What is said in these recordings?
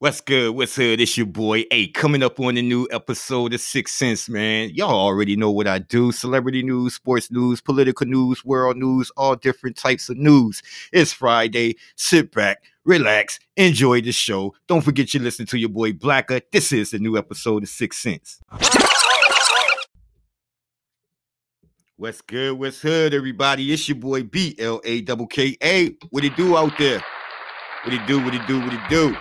What's good? What's good? It's your boy. Hey, coming up on the new episode of Six Sense, man. Y'all already know what I do. Celebrity news, sports news, political news, world news, all different types of news. It's Friday. Sit back, relax, enjoy the show. Don't forget you listen to your boy Blacker. This is the new episode of Six Sense. What's good? What's good, everybody? It's your boy B L A A. What it do out there? What it do? What it do? What it do?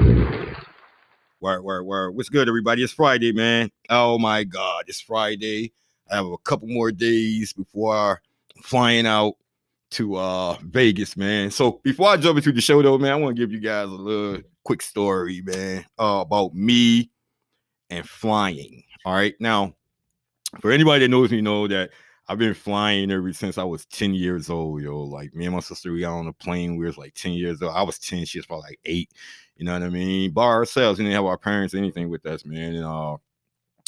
Word, word, word. What's good, everybody? It's Friday, man. Oh my God, it's Friday. I have a couple more days before flying out to uh Vegas, man. So before I jump into the show, though, man, I want to give you guys a little quick story, man, uh, about me and flying. All right, now for anybody that knows me, know that I've been flying ever since I was 10 years old, yo. Like me and my sister, we got on a plane. We was like 10 years old. I was 10, she was probably like eight. You know what I mean? By ourselves, we didn't have our parents, anything with us, man. And uh,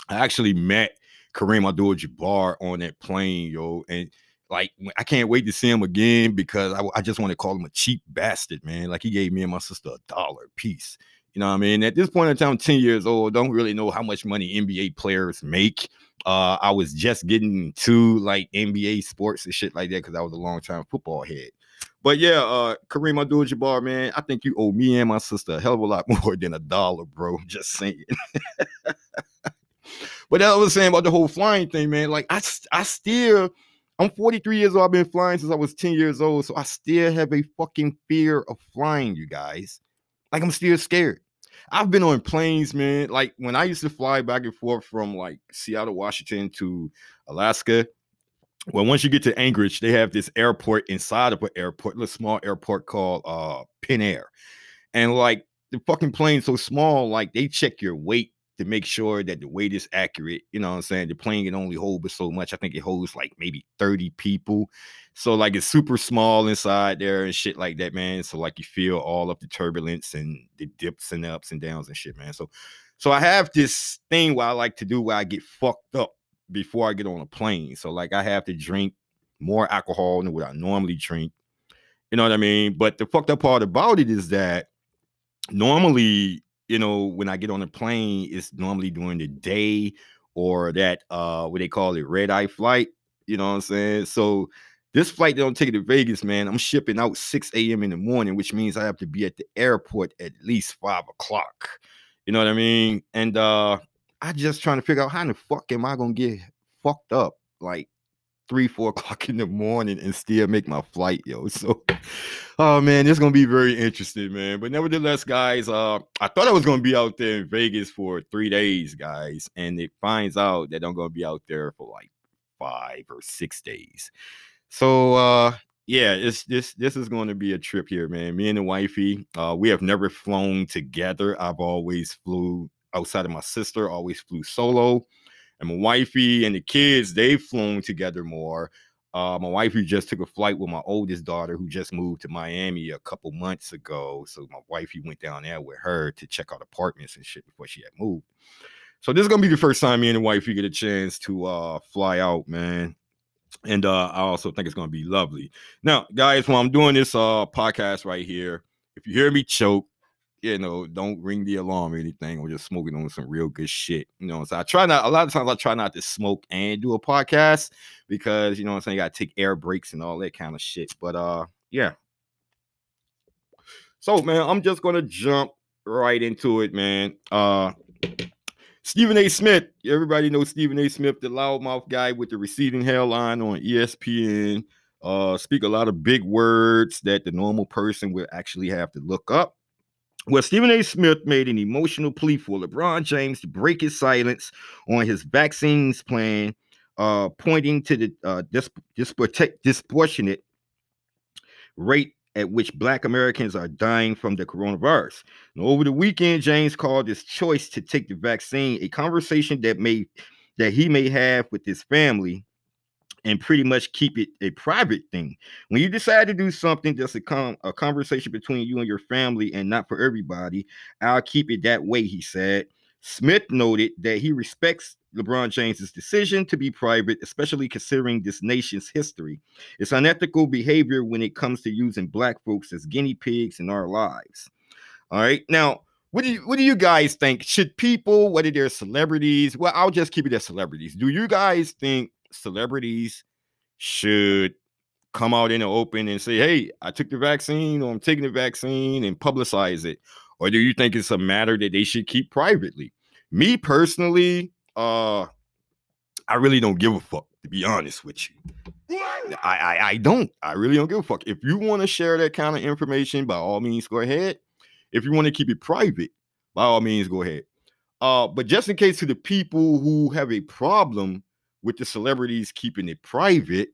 I actually met Kareem Abdul-Jabbar on that plane, yo, and like I can't wait to see him again because I, I just want to call him a cheap bastard, man. Like he gave me and my sister a dollar piece. You know what I mean? At this point in time, 10 years old, don't really know how much money NBA players make. Uh, I was just getting to like NBA sports and shit like that because I was a long time football head. But yeah, uh Kareem Abdul Jabbar, man, I think you owe me and my sister a hell of a lot more than a dollar, bro. Just saying. but that was saying about the whole flying thing, man. Like I, I still, I'm 43 years old. I've been flying since I was 10 years old, so I still have a fucking fear of flying, you guys. Like I'm still scared. I've been on planes, man. Like when I used to fly back and forth from like Seattle, Washington to Alaska, well, once you get to Anchorage, they have this airport inside of an airport, a small airport called uh PenAir. And like the fucking plane's so small, like they check your weight to make sure that the weight is accurate. You know what I'm saying? The plane can only hold but so much. I think it holds like maybe 30 people. So like it's super small inside there and shit like that, man. So like you feel all of the turbulence and the dips and the ups and downs and shit, man. So so I have this thing where I like to do where I get fucked up before I get on a plane. So like I have to drink more alcohol than what I normally drink. You know what I mean? But the fucked up part about it is that normally, you know, when I get on a plane, it's normally during the day or that uh what they call it red eye flight. You know what I'm saying? So this flight don't take it to Vegas, man. I'm shipping out 6 a.m. in the morning, which means I have to be at the airport at least five o'clock. You know what I mean? And uh I just trying to figure out how the fuck am I gonna get fucked up like three, four o'clock in the morning and still make my flight, yo. So, oh man, it's gonna be very interesting, man. But nevertheless, guys, uh, I thought I was gonna be out there in Vegas for three days, guys, and it finds out that I'm gonna be out there for like five or six days. So, uh, yeah, it's this this is going to be a trip here, man. Me and the wifey, uh, we have never flown together. I've always flew outside of my sister, always flew solo. And my wifey and the kids, they've flown together more. Uh, my wifey just took a flight with my oldest daughter who just moved to Miami a couple months ago. So my wifey went down there with her to check out apartments and shit before she had moved. So this is gonna be the first time me and the wifey get a chance to uh fly out, man. And uh I also think it's gonna be lovely. Now, guys, while I'm doing this uh podcast right here, if you hear me choke, you know, don't ring the alarm or anything, or just smoking on some real good shit. You know, so I try not a lot of times I try not to smoke and do a podcast because you know I'm saying, you gotta take air breaks and all that kind of shit. But uh yeah. So man, I'm just gonna jump right into it, man. Uh Stephen A. Smith, everybody knows Stephen A. Smith, the loudmouth guy with the receding hairline on ESPN. Uh, speak a lot of big words that the normal person would actually have to look up. Well, Stephen A. Smith made an emotional plea for LeBron James to break his silence on his vaccines plan, uh, pointing to the uh, disproportionate rate at which Black Americans are dying from the coronavirus. Now, over the weekend, James called his choice to take the vaccine a conversation that may that he may have with his family and pretty much keep it a private thing. When you decide to do something that's a, com- a conversation between you and your family and not for everybody, I'll keep it that way, he said. Smith noted that he respects LeBron James's decision to be private, especially considering this nation's history. It's unethical behavior when it comes to using black folks as guinea pigs in our lives. All right. Now, what do you what do you guys think? Should people, whether they're celebrities, well, I'll just keep it as celebrities. Do you guys think celebrities should come out in the open and say, hey, I took the vaccine or I'm taking the vaccine and publicize it? Or do you think it's a matter that they should keep privately? Me personally, uh, I really don't give a fuck, to be honest with you. I, I, I don't. I really don't give a fuck. If you want to share that kind of information, by all means, go ahead. If you want to keep it private, by all means, go ahead. Uh, but just in case to the people who have a problem with the celebrities keeping it private,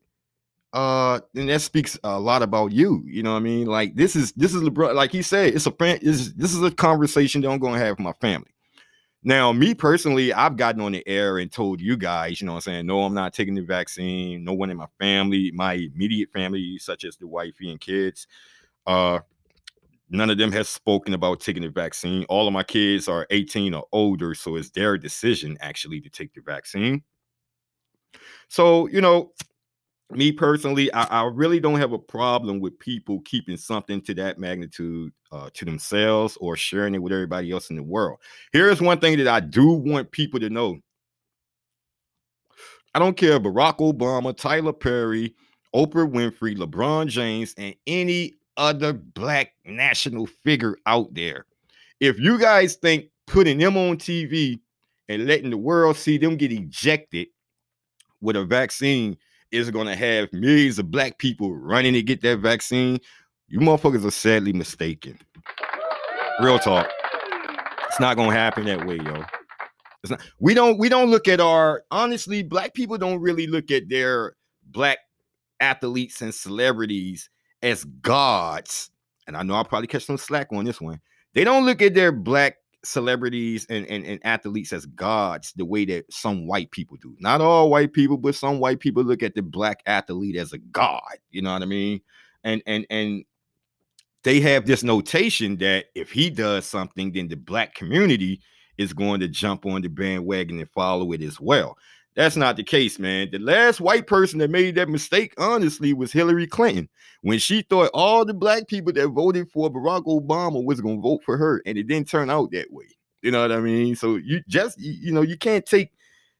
uh, and that speaks a lot about you. You know what I mean? Like this is this is LeBron, like he said, it's a fan, this, this is a conversation that I'm gonna have with my family. Now, me personally, I've gotten on the air and told you guys, you know what I'm saying? No, I'm not taking the vaccine. No one in my family, my immediate family, such as the wifey and kids, uh, none of them has spoken about taking the vaccine. All of my kids are 18 or older, so it's their decision actually to take the vaccine. So, you know, me personally, I, I, really don't have a problem with people keeping something to that magnitude uh, to themselves or sharing it with everybody else in the world. Here's one thing that I do want people to know. I don't care Barack Obama, Tyler Perry, Oprah Winfrey, LeBron James, and any other black national figure out there. If you guys think putting them on TV and letting the world see them get ejected with a vaccine is going to have millions of black people running to get that vaccine, you motherfuckers are sadly mistaken. Real talk. It's not going to happen that way, yo. It's not. We don't. We don't look at our. Honestly, black people don't really look at their black athletes and celebrities as gods. And I know I'll probably catch some slack on this one. They don't look at their black celebrities and, and, and athletes as gods the way that some white people do. Not all white people, but some white people look at the black athlete as a god. You know what I mean? And and and they have this notation that if he does something, then the black community is going to jump on the bandwagon and follow it as well. That's not the case, man. The last white person that made that mistake, honestly, was Hillary Clinton when she thought all the black people that voted for Barack Obama was going to vote for her, and it didn't turn out that way. You know what I mean? So you just, you know, you can't take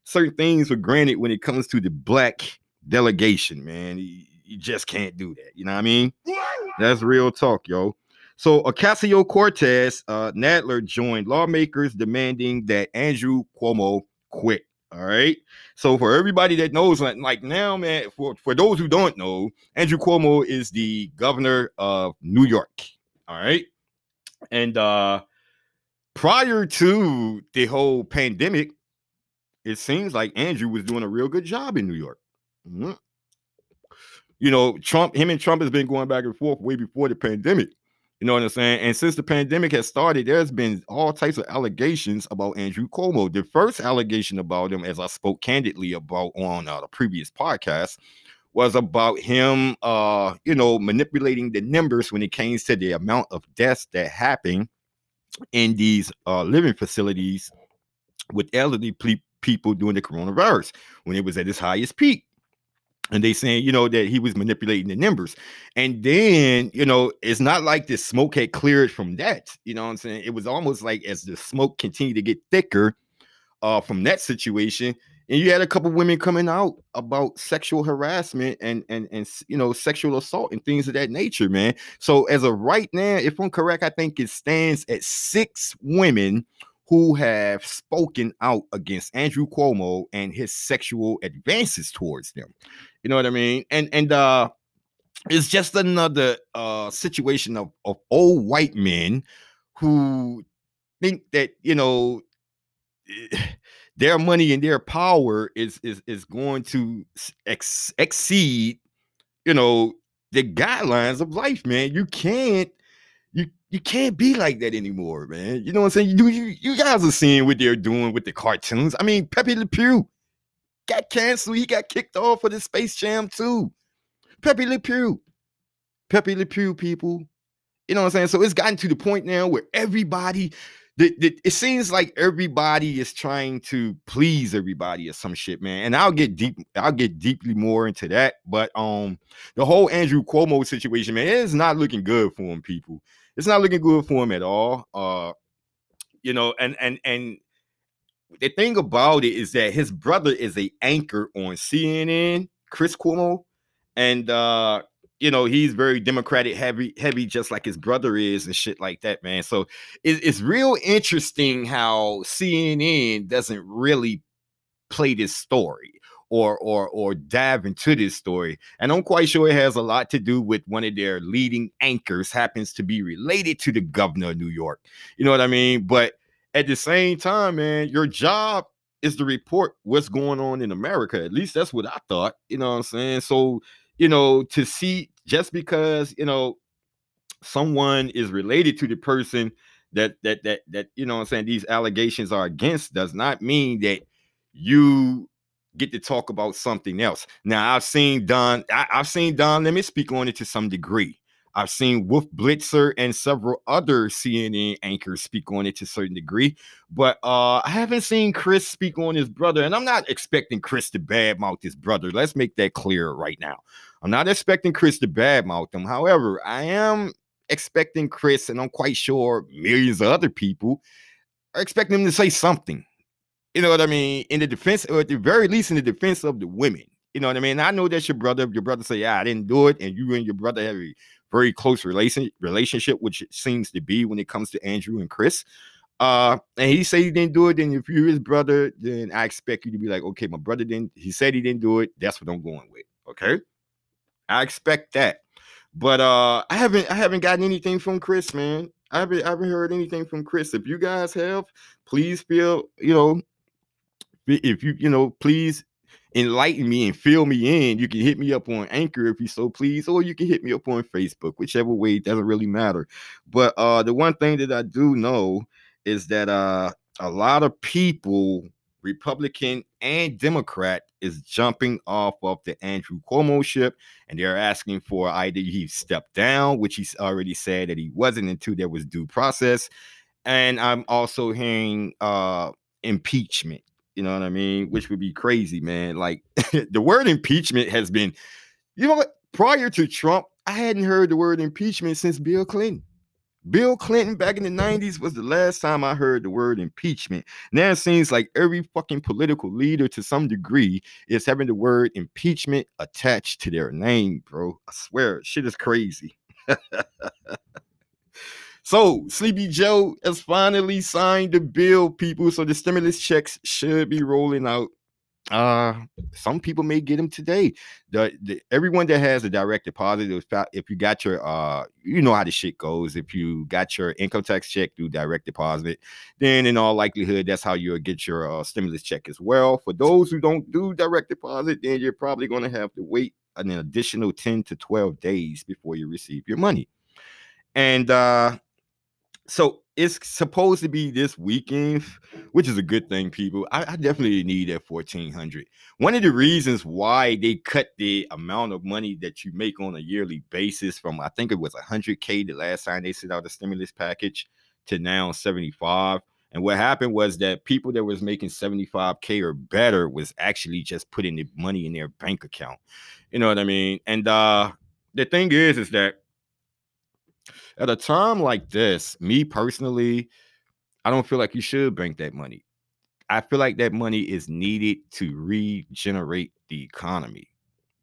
certain things for granted when it comes to the black delegation, man. You, just can't do that. You know what I mean? That's real talk, yo. So Ocasio Cortez, uh, Nadler joined lawmakers demanding that Andrew Cuomo quit. All right. So for everybody that knows, like, now, man, for, for those who don't know, Andrew Cuomo is the governor of New York. All right. And uh prior to the whole pandemic, it seems like Andrew was doing a real good job in New York. Mm-hmm. You know, Trump, him and Trump has been going back and forth way before the pandemic. You know what I'm saying? And since the pandemic has started, there's been all types of allegations about Andrew Cuomo. The first allegation about him, as I spoke candidly about on uh, the previous podcast, was about him, uh, you know, manipulating the numbers when it came to the amount of deaths that happened in these uh, living facilities with elderly ple- people during the coronavirus when it was at its highest peak and they saying you know that he was manipulating the numbers and then you know it's not like the smoke had cleared from that you know what i'm saying? It was almost like as the smoke continued to get thicker uh from that situation and you had a couple women coming out about sexual harassment and and and you know sexual assault and things of that nature man. So as of right now if i'm correct i think it stands at six women who have spoken out against Andrew Cuomo and his sexual advances towards them. You know what I mean? And and uh it's just another uh situation of, of old white men who think that you know their money and their power is is is going to ex- exceed you know the guidelines of life man you can't you can't be like that anymore, man. You know what I'm saying? You you, you guys are seeing what they're doing with the cartoons. I mean, Pepe Le Pew got canceled. He got kicked off for the Space Jam too. Pepe Le Pew, Pepe Le Pew, people. You know what I'm saying? So it's gotten to the point now where everybody, the, the, it seems like everybody is trying to please everybody or some shit, man. And I'll get deep, I'll get deeply more into that. But um, the whole Andrew Cuomo situation, man, it is not looking good for him, people. It's not looking good for him at all. Uh, you know, and and and the thing about it is that his brother is a anchor on CNN, Chris Cuomo, and uh, you know he's very Democratic heavy, heavy, just like his brother is, and shit like that, man. So it, it's real interesting how CNN doesn't really play this story or or or dive into this story. And I'm quite sure it has a lot to do with one of their leading anchors happens to be related to the governor of New York. You know what I mean? But at the same time, man, your job is to report what's going on in America. At least that's what I thought. You know what I'm saying? So, you know, to see just because, you know, someone is related to the person that that that that you know I'm saying these allegations are against does not mean that you get to talk about something else. Now I've seen Don, I, have seen Don Lemon speak on it to some degree. I've seen Wolf Blitzer and several other CNN anchors speak on it to a certain degree, but uh, I haven't seen Chris speak on his brother, and I'm not expecting Chris to badmouth his brother. Let's make that clear right now. I'm not expecting Chris to badmouth him. However, I am expecting Chris, and I'm quite sure millions of other people are expecting him to say something you know what I mean, in the defense, or at the very least in the defense of the women. You know what I mean? I know that's your brother. Your brother say, "Yeah, I didn't do it," and you and your brother have a very close relation relationship, which it seems to be when it comes to Andrew and Chris. Uh, and he said he didn't do it. Then if you're his brother, then I expect you to be like, okay, my brother didn't. He said he didn't do it. That's what I'm going with. Okay, I expect that. But uh, I haven't I haven't gotten anything from Chris, man. I haven't I haven't heard anything from Chris. If you guys have, please feel you know if you you know please enlighten me and fill me in you can hit me up on anchor if you so please or you can hit me up on facebook whichever way doesn't really matter. But uh the one thing that i do know is that uh a lot of people republican and democrat is jumping off of the andrew cuomo ship and they're asking for either he step down which he's already said that he wasn't until there was due process. And i'm also hearing uh impeachment you know what I mean? Which would be crazy, man. Like the word impeachment has been, you know what? Prior to Trump, I hadn't heard the word impeachment since Bill Clinton. Bill Clinton back in the 90s was the last time I heard the word impeachment. Now it seems like every fucking political leader to some degree is having the word impeachment attached to their name, bro. I swear, shit is crazy. So Sleepy Joe has finally signed the bill, people. So the stimulus checks should be rolling out. Uh, some people may get them today. The, the everyone that has a direct deposit, if, you got your uh, you know how the shit goes. If you got your income tax check through direct deposit, then in all likelihood, that's how you'll get your uh, stimulus check as well. For those who don't do direct deposit, then you're probably going to have to wait an additional 10 to 12 days before you receive your money. And uh so it's supposed to be this weekend, which is a good thing, people. I, I, definitely need that 1400. One of the reasons why they cut the amount of money that you make on a yearly basis from I think it was 100k the last time they sent out a stimulus package to now 75. And what happened was that people that was making 75k or better was actually just putting the money in their bank account. You know what I mean? And uh the thing is, is that at a time like this, me personally, I don't feel like you should bank that money. I feel like that money is needed to regenerate the economy.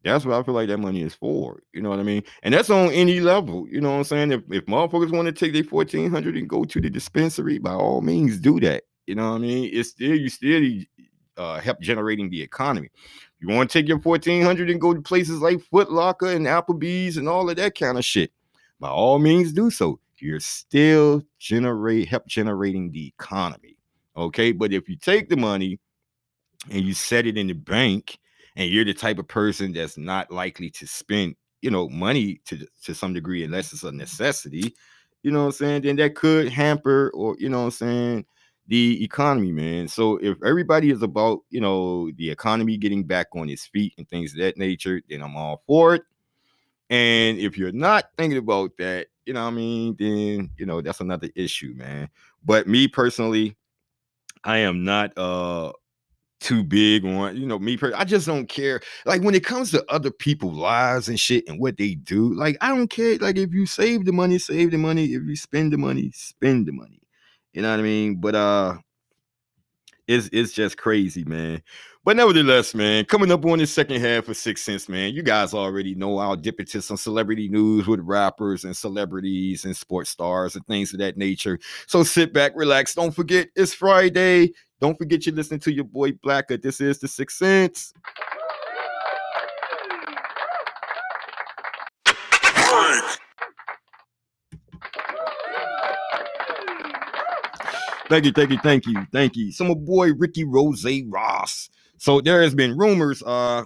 That's what I feel like that money is for. You know what I mean? And that's on any level. You know what I'm saying? If, if motherfuckers want to take their 1400 and go to the dispensary, by all means do that. You know what I mean? It's still, you still uh, help generating the economy. You want to take your 1400 and go to places like Foot Locker and Applebee's and all of that kind of shit by all means do so. You're still generate help generating the economy. Okay. But if you take the money and you set it in the bank and you're the type of person that's not likely to spend, you know, money to to some degree unless it's a necessity, you know what I'm saying, then that could hamper or you know what I'm saying the economy, man. So if everybody is about, you know, the economy getting back on its feet and things of that nature, then I'm all for it. And if you're not thinking about that, you know what I mean, then you know that's another issue, man. But me personally, I am not uh too big on you know me per- I just don't care. Like when it comes to other people's lives and shit and what they do, like I don't care. Like if you save the money, save the money. If you spend the money, spend the money. You know what I mean? But uh it's it's just crazy, man. But nevertheless, man, coming up on the second half of Six Sense, man, you guys already know I'll dip into some celebrity news with rappers and celebrities and sports stars and things of that nature. So sit back, relax. Don't forget, it's Friday. Don't forget you're listening to your boy Blacker. This is the Six Sense. Thank you, thank you, thank you, thank you. So my boy Ricky Rose Ross. So there has been rumors uh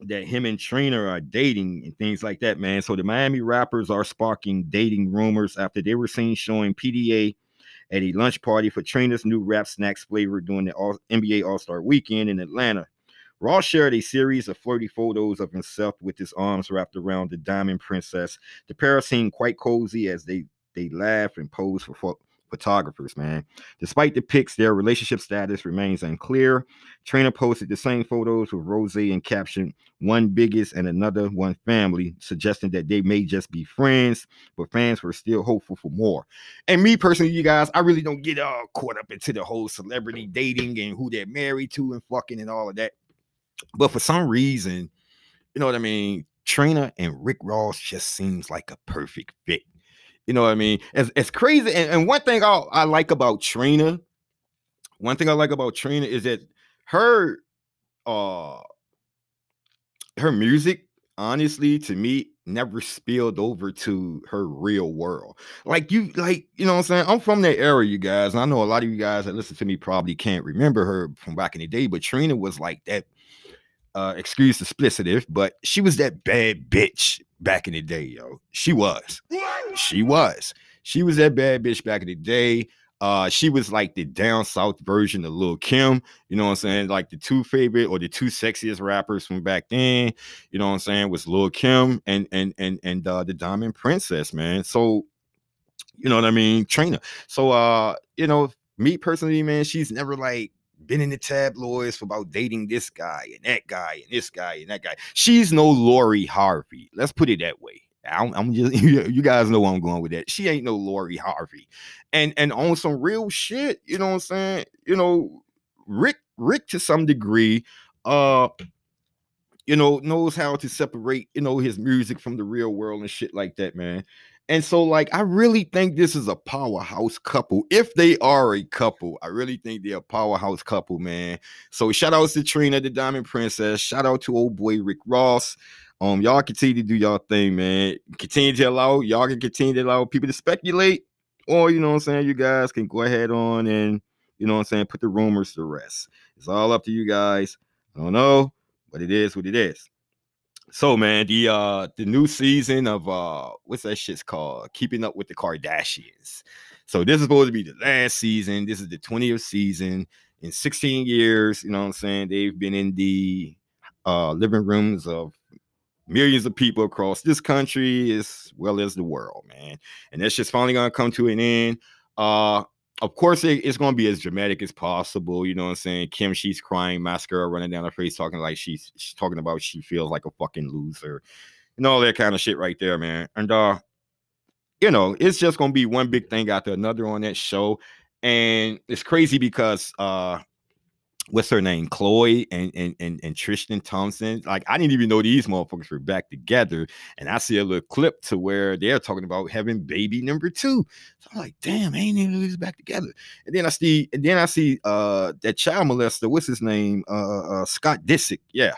that him and Trina are dating and things like that, man. So the Miami rappers are sparking dating rumors after they were seen showing PDA at a lunch party for Trina's new rap snacks flavor during the All- NBA All Star weekend in Atlanta. Ross shared a series of flirty photos of himself with his arms wrapped around the Diamond Princess. The pair seemed quite cozy as they they laugh and pose for photographers, man. Despite the pics, their relationship status remains unclear. Trina posted the same photos with Rose and captioned one biggest and another one family, suggesting that they may just be friends, but fans were still hopeful for more. And me personally, you guys, I really don't get all caught up into the whole celebrity dating and who they're married to and fucking and all of that. But for some reason, you know what I mean? Trina and Rick Ross just seems like a perfect fit. You know what I mean? It's, it's crazy. And, and one thing I, I like about Trina, one thing I like about Trina is that her uh her music, honestly, to me, never spilled over to her real world. Like you, like, you know what I'm saying? I'm from that era, you guys. And I know a lot of you guys that listen to me probably can't remember her from back in the day, but Trina was like that uh excuse the explicitive, but she was that bad bitch back in the day, yo. She was. She was. She was that bad bitch back in the day. Uh, she was like the down south version of Lil Kim. You know what I'm saying? Like the two favorite or the two sexiest rappers from back then. You know what I'm saying? Was Lil Kim and and and and uh, the Diamond Princess, man. So, you know what I mean? Trina. So, uh, you know, me personally, man, she's never like been in the tabloids for about dating this guy and that guy and this guy and that guy. She's no Lori Harvey. Let's put it that way. I'm, I'm just you guys know I'm going with that. She ain't no Lori Harvey, and and on some real shit, you know what I'm saying? You know, Rick Rick to some degree, uh, you know, knows how to separate you know his music from the real world and shit like that, man. And so, like, I really think this is a powerhouse couple. If they are a couple, I really think they're a powerhouse couple, man. So, shout out to Trina, the Diamond Princess. Shout out to old boy Rick Ross. Um, y'all continue to do y'all thing, man. Continue to allow y'all can continue to allow people to speculate, or you know what I'm saying. You guys can go ahead on and you know what I'm saying, put the rumors to rest. It's all up to you guys. I don't know, but it is what it is. So man, the uh the new season of uh what's that shit's called? Keeping up with the Kardashians. So this is supposed to be the last season. This is the 20th season. In 16 years, you know what I'm saying? They've been in the uh living rooms of millions of people across this country as well as the world, man. And that's just finally gonna come to an end. Uh of course it, it's gonna be as dramatic as possible. You know what I'm saying? Kim, she's crying, mascara running down her face, talking like she's she's talking about she feels like a fucking loser, and all that kind of shit right there, man. And uh, you know, it's just gonna be one big thing after another on that show. And it's crazy because uh what's her name, Khloe and and and, and Tristan Thompson. Like I didn't even know these motherfuckers were back together. And I see a little clip to where they're talking about having baby number two. So I'm like, damn, ain't even these back together. And then I see, and then I see uh that child molester, what's his name? Uh, uh Scott Disick. Yeah.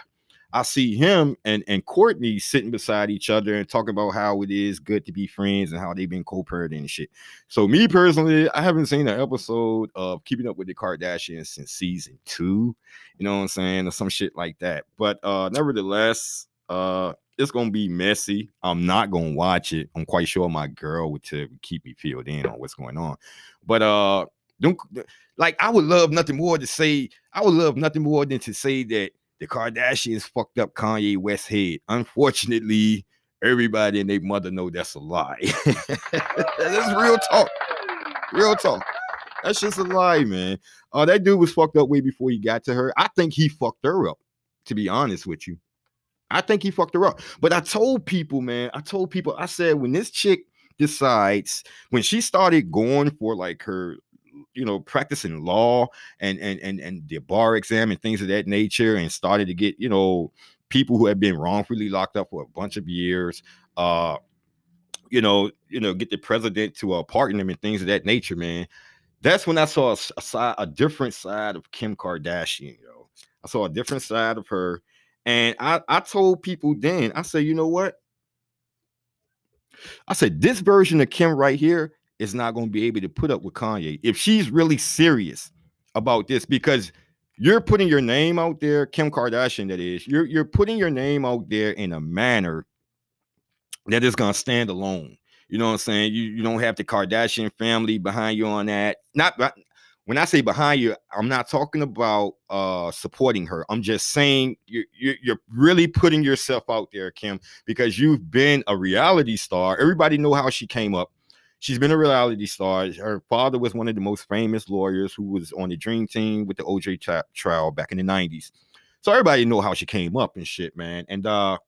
I see him and and Courtney sitting beside each other and talking about how it is good to be friends and how they've been co-parenting and shit. So me personally, I haven't seen an episode of Keeping Up with the Kardashians since season two. You know what I'm saying, or some shit like that. But uh, nevertheless, uh, it's gonna be messy. I'm not gonna watch it. I'm quite sure my girl would to keep me filled in on what's going on. But uh, don't like I would love nothing more to say. I would love nothing more than to say that the Kardashians fucked up Kanye West head. Unfortunately, everybody and their mother know that's a lie. that's real talk. Real talk. That's just a lie, man. Uh, that dude was fucked up way before he got to her. I think he fucked her up, to be honest with you. I think he fucked her up. But I told people, man, I told people, I said, when this chick decides, when she started going for like her you know, practicing law and and and and the bar exam and things of that nature, and started to get, you know, people who had been wrongfully locked up for a bunch of years. Uh, you know, you know, get the president to uh, pardon them and things of that nature, man. That's when I saw a, a side, a different side of Kim Kardashian, yo. I saw a different side of her, and I I told people then, I said, you know what? I said this version of Kim right here is not going to be able to put up with Kanye if she's really serious about this because you're putting your name out there, Kim Kardashian, that is, you're you're putting your name out there in a manner that is gonna stand alone. You know what I'm saying? You you don't have the Kardashian family behind you on that. Not when I say behind you, I'm not talking about uh supporting her. I'm just saying you're you're really putting yourself out there, Kim, because you've been a reality star. Everybody know how she came up. She's been a reality star. Her father was one of the most famous lawyers who was on the Dream Team with the OJ tra- trial back in the 90s. So everybody know how she came up and shit, man. And uh,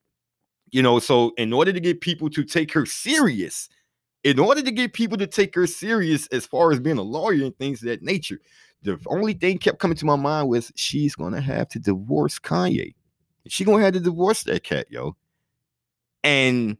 you know, so in order to get people to take her serious, in order to get people to take her serious as far as being a lawyer and things of that nature, the only thing kept coming to my mind was she's gonna have to divorce Kanye. She gonna have to divorce that cat, yo. And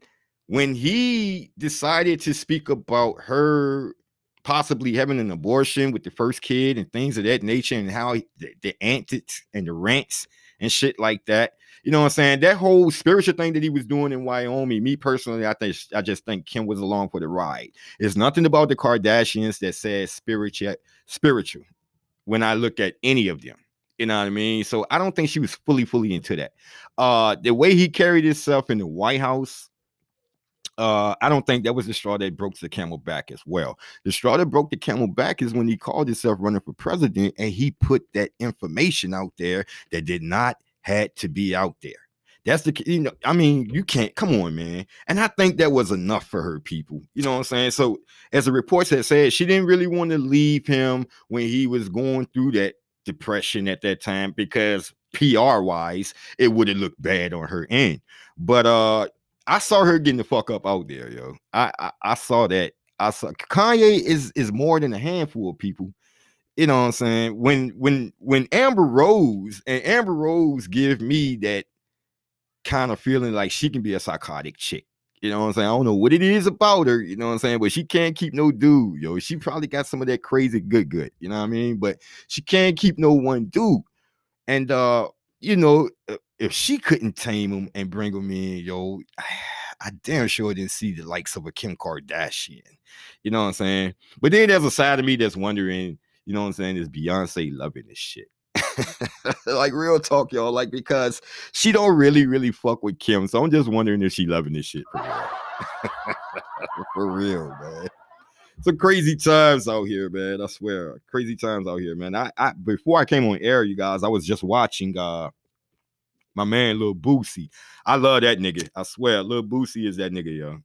when he decided to speak about her possibly having an abortion with the first kid and things of that nature and how he, the, the antics and the rants and shit like that. You know what I'm saying? That whole spiritual thing that he was doing in Wyoming, me personally, I think I just think Kim was along for the ride. It's nothing about the Kardashians that says spiritual spiritual when I look at any of them. You know what I mean? So I don't think she was fully, fully into that. Uh the way he carried himself in the White House uh, I don't think that was the straw that broke the camel back as well. The straw that broke the camel back is when he called himself running for president and he put that information out there that did not had to be out there. That's the you know, I mean, you can't come on, man. And I think that was enough for her people. You know what I'm saying? So, as the reports had said, she didn't really want to leave him when he was going through that depression at that time because PR wise, it would have looked bad on her end. But uh I saw her getting the fuck up out there, yo. I, I, I saw that. I saw Kanye is is more than a handful of people. You know what I'm saying? When when when Amber Rose and Amber Rose give me that kind of feeling like she can be a psychotic chick. You know what I'm saying? I don't know what it is about her, you know what I'm saying? But she can't keep no dude, yo. She probably got some of that crazy good good, you know what I mean? But she can't keep no one dude. And uh, you know, uh, if she couldn't tame him and bring him in, yo, I damn sure didn't see the likes of a Kim Kardashian. You know what I'm saying? But then there's a side of me that's wondering, you know what I'm saying, is Beyonce loving this shit? like real talk, y'all. Like because she don't really, really fuck with Kim. So I'm just wondering if she loving this shit for real. for real, man. Some crazy times out here, man. I swear. Crazy times out here, man. I, I before I came on air, you guys, I was just watching uh my man Lil Boosie. I love that nigga. I swear, Lil Boosie is that nigga, yo.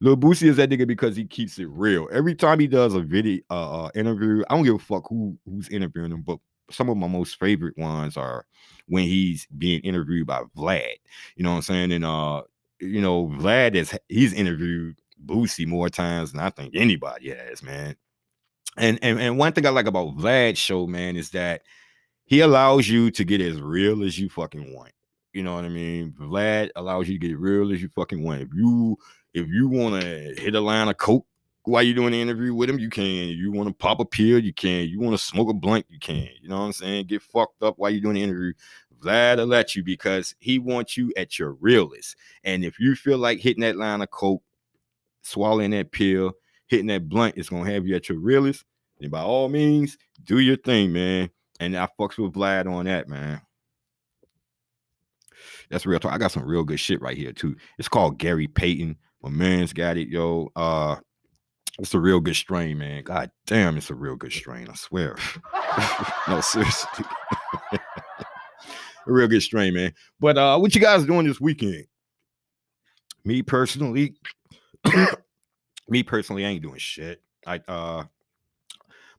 Lil Boosie is that nigga because he keeps it real. Every time he does a video uh, uh, interview, I don't give a fuck who who's interviewing him, but some of my most favorite ones are when he's being interviewed by Vlad. You know what I'm saying? And uh, you know, Vlad is he's interviewed Boosie more times than I think anybody has, man. And and and one thing I like about Vlad's show, man, is that he allows you to get as real as you fucking want. You know what I mean? Vlad allows you to get real as you fucking want. If you if you want to hit a line of coke while you're doing the interview with him, you can. You want to pop a pill, you can. You want to smoke a blunt, you can. You know what I'm saying? Get fucked up while you're doing the interview. Vlad will let you because he wants you at your realest. And if you feel like hitting that line of coke, swallowing that pill, hitting that blunt, it's gonna have you at your realest. And by all means, do your thing, man. And I fucks with Vlad on that, man. That's real talk. I got some real good shit right here too. It's called Gary Payton. My man's got it, yo. Uh it's a real good strain, man. God damn, it's a real good strain. I swear. no, seriously. a real good strain, man. But uh what you guys doing this weekend? Me personally, me personally, I ain't doing shit. I uh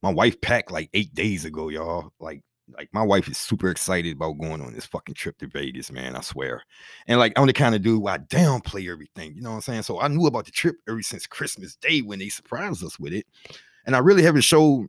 my wife packed like eight days ago, y'all. Like, like my wife is super excited about going on this fucking trip to Vegas, man. I swear. And like I'm the kind of dude where I downplay everything, you know what I'm saying? So I knew about the trip ever since Christmas Day when they surprised us with it. And I really haven't showed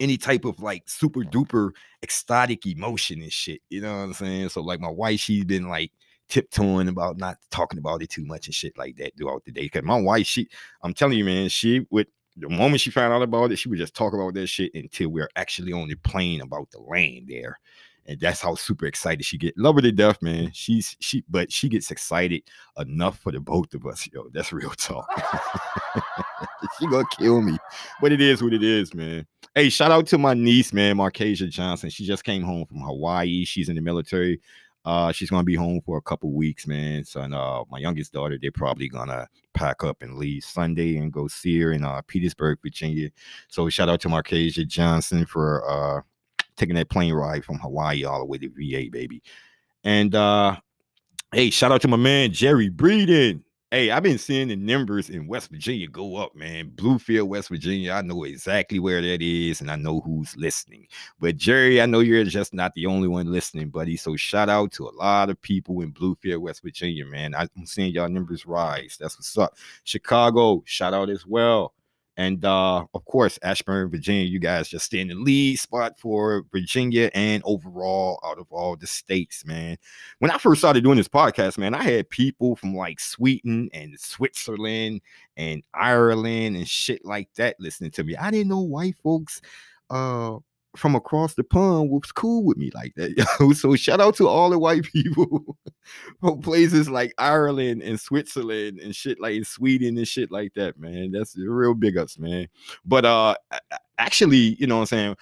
any type of like super duper ecstatic emotion and shit. You know what I'm saying? So like my wife, she's been like tiptoeing about not talking about it too much and shit like that throughout the day. Cause my wife, she, I'm telling you, man, she would the moment she found out about it, she would just talk about that shit until we are actually on the plane about the land there. And that's how super excited she get. Love her to death, man. She's she, but she gets excited enough for the both of us, yo. That's real talk. she gonna kill me, but it is what it is, man. Hey, shout out to my niece, man, Marcasia Johnson. She just came home from Hawaii. She's in the military. Uh, she's gonna be home for a couple weeks, man. So, and, uh, my youngest daughter, they're probably gonna pack up and leave Sunday and go see her in uh Petersburg, Virginia. So, shout out to Marcasia Johnson for uh taking that plane ride from Hawaii all the way to VA, baby. And uh, hey, shout out to my man Jerry Breeden. Hey, I've been seeing the numbers in West Virginia go up, man. Bluefield, West Virginia. I know exactly where that is, and I know who's listening. But Jerry, I know you're just not the only one listening, buddy. So shout out to a lot of people in Bluefield, West Virginia, man. I'm seeing y'all numbers rise. That's what's up. Chicago, shout out as well. And uh, of course, Ashburn, Virginia, you guys just stay in the lead spot for Virginia and overall out of all the states, man. When I first started doing this podcast, man, I had people from like Sweden and Switzerland and Ireland and shit like that listening to me. I didn't know white folks uh from across the pond was cool with me like that. Yo. So shout out to all the white people from places like Ireland and Switzerland and shit like in Sweden and shit like that, man. That's real big ups, man. But uh actually, you know what I'm saying?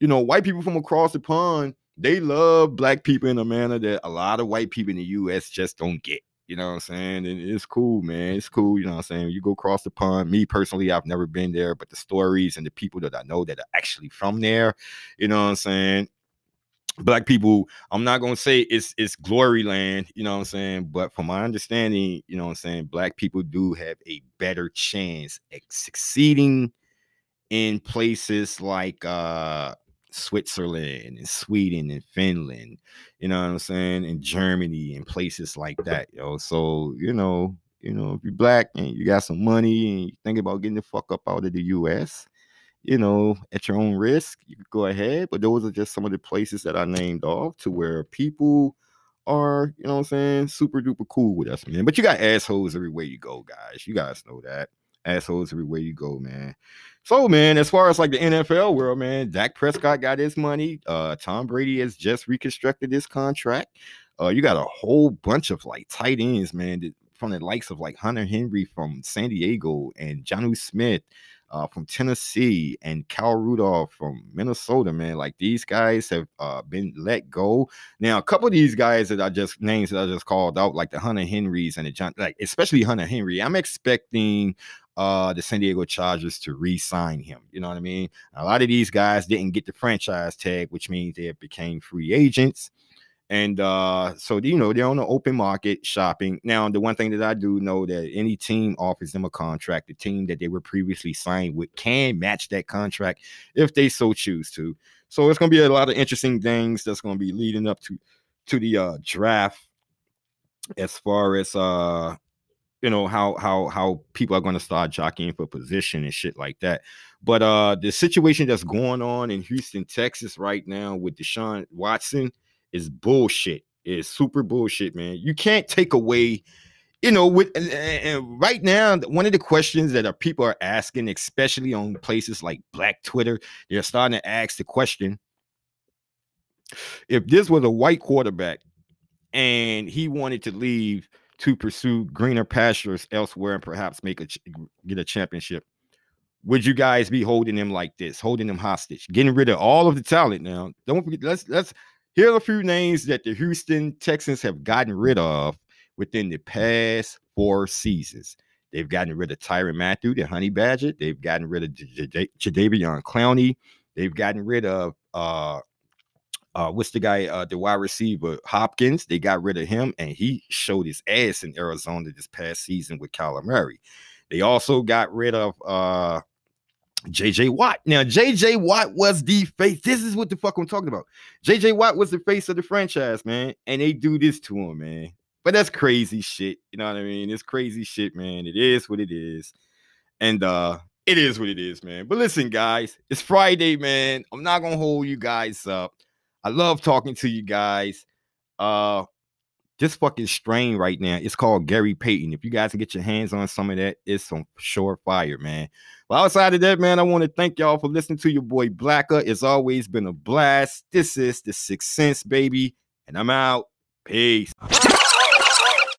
You know, white people from across the pond, they love black people in a manner that a lot of white people in the US just don't get. You know what I'm saying? And it's cool, man. It's cool. You know what I'm saying? You go across the pond. Me personally, I've never been there, but the stories and the people that I know that are actually from there, you know what I'm saying? Black people, I'm not gonna say it's it's glory land, you know what I'm saying? But from my understanding, you know what I'm saying, black people do have a better chance at succeeding in places like uh Switzerland and Sweden and Finland, you know what I'm saying, and Germany and places like that, yo. So, you know, you know, if you're black and you got some money and you think about getting the fuck up out of the US, you know, at your own risk, you could go ahead. But those are just some of the places that I named off to where people are, you know what I'm saying, super duper cool with us, man. But you got assholes everywhere you go, guys. You guys know that. Assholes everywhere you go, man. So, man, as far as like the NFL world, man, Dak Prescott got his money. Uh, Tom Brady has just reconstructed his contract. Uh, you got a whole bunch of like tight ends, man, from the likes of like Hunter Henry from San Diego and Jonnu Smith uh, from Tennessee and Kyle Rudolph from Minnesota, man. Like these guys have uh, been let go. Now, a couple of these guys that I just names that I just called out, like the Hunter Henrys and the John, like especially Hunter Henry, I'm expecting uh the San Diego Chargers to re-sign him. You know what I mean? A lot of these guys didn't get the franchise tag, which means they became free agents. And uh, so you know they're on the open market shopping. Now, the one thing that I do know that any team offers them a contract, the team that they were previously signed with can match that contract if they so choose to. So it's gonna be a lot of interesting things that's gonna be leading up to to the uh draft as far as uh you know how how how people are going to start jockeying for position and shit like that. But uh the situation that's going on in Houston, Texas right now with Deshaun Watson is bullshit. It is super bullshit, man. You can't take away, you know, with and, and right now, one of the questions that are people are asking, especially on places like Black Twitter, they're starting to ask the question: if this was a white quarterback and he wanted to leave to pursue greener pastures elsewhere and perhaps make a get a championship, would you guys be holding him like this, holding him hostage, getting rid of all of the talent? Now, don't forget. Let's let's here are a few names that the Houston Texans have gotten rid of within the past four seasons. They've gotten rid of Tyrann Mathieu, the Honey Badger. They've gotten rid of Jadeveon Clowney. They've gotten rid of uh, uh, what's the guy, uh, the wide receiver Hopkins? They got rid of him, and he showed his ass in Arizona this past season with Kyler Murray. They also got rid of uh, JJ Watt. Now, JJ Watt was the face. This is what the fuck I'm talking about. JJ Watt was the face of the franchise, man. And they do this to him, man. But that's crazy shit. You know what I mean? It's crazy shit, man. It is what it is. And uh, it is what it is, man. But listen, guys, it's Friday, man. I'm not gonna hold you guys up. I love talking to you guys. Uh this fucking strain right now. It's called Gary Payton. If you guys can get your hands on some of that, it's some sure fire, man. Well, outside of that, man, I want to thank y'all for listening to your boy Blacker. It's always been a blast. This is the Sixth Sense, baby, and I'm out. Peace.